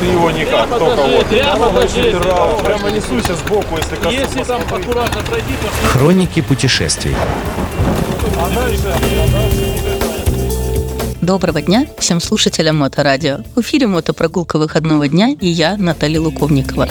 Ты его никак, только вот. прямо покажи. Прямо, прямо несуйся сбоку, если коснусь. Если там аккуратно пройти, то Хроники путешествий. А дальше, а дальше Доброго дня всем слушателям Моторадио. В эфире мотопрогулка выходного дня и я, Наталья Луковникова.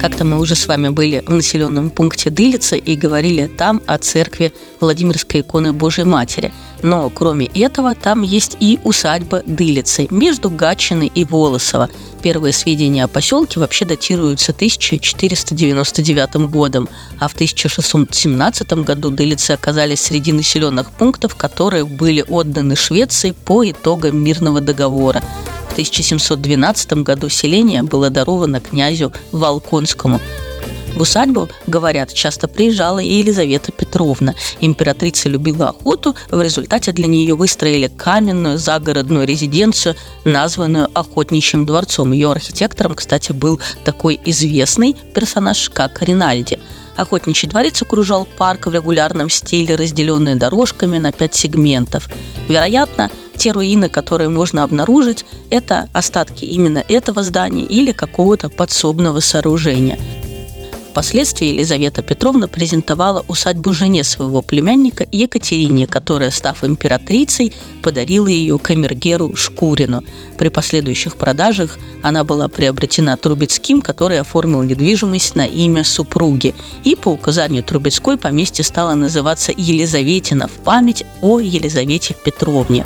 Как-то мы уже с вами были в населенном пункте Дылица и говорили там о церкви Владимирской иконы Божьей Матери. Но кроме этого, там есть и усадьба Дылицы между Гатчиной и Волосово. Первые сведения о поселке вообще датируются 1499 годом, а в 1617 году Дылицы оказались среди населенных пунктов, которые были отданы Швеции по итогам мирного договора. В 1712 году селение было даровано князю Волконскому. В усадьбу, говорят, часто приезжала и Елизавета Петровна. Императрица любила охоту, в результате для нее выстроили каменную загородную резиденцию, названную Охотничьим дворцом. Ее архитектором, кстати, был такой известный персонаж, как Ринальди. Охотничий дворец окружал парк в регулярном стиле, разделенный дорожками на пять сегментов. Вероятно, те руины, которые можно обнаружить, это остатки именно этого здания или какого-то подсобного сооружения. Впоследствии Елизавета Петровна презентовала усадьбу жене своего племянника Екатерине, которая, став императрицей, подарила ее камергеру Шкурину. При последующих продажах она была приобретена Трубецким, который оформил недвижимость на имя супруги. И по указанию Трубецкой поместье стало называться Елизаветина в память о Елизавете Петровне.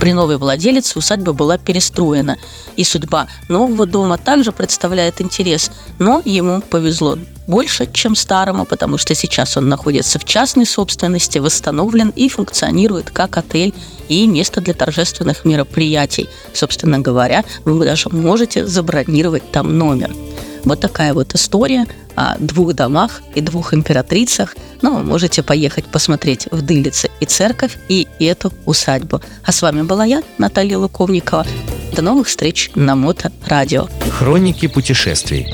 При новой владелице усадьба была перестроена, и судьба нового дома также представляет интерес, но ему повезло больше, чем старому, потому что сейчас он находится в частной собственности, восстановлен и функционирует как отель и место для торжественных мероприятий. Собственно говоря, вы даже можете забронировать там номер. Вот такая вот история о двух домах и двух императрицах. Но вы можете поехать посмотреть в Дылице и церковь, и эту усадьбу. А с вами была я, Наталья Луковникова. До новых встреч на Мото Радио. Хроники путешествий.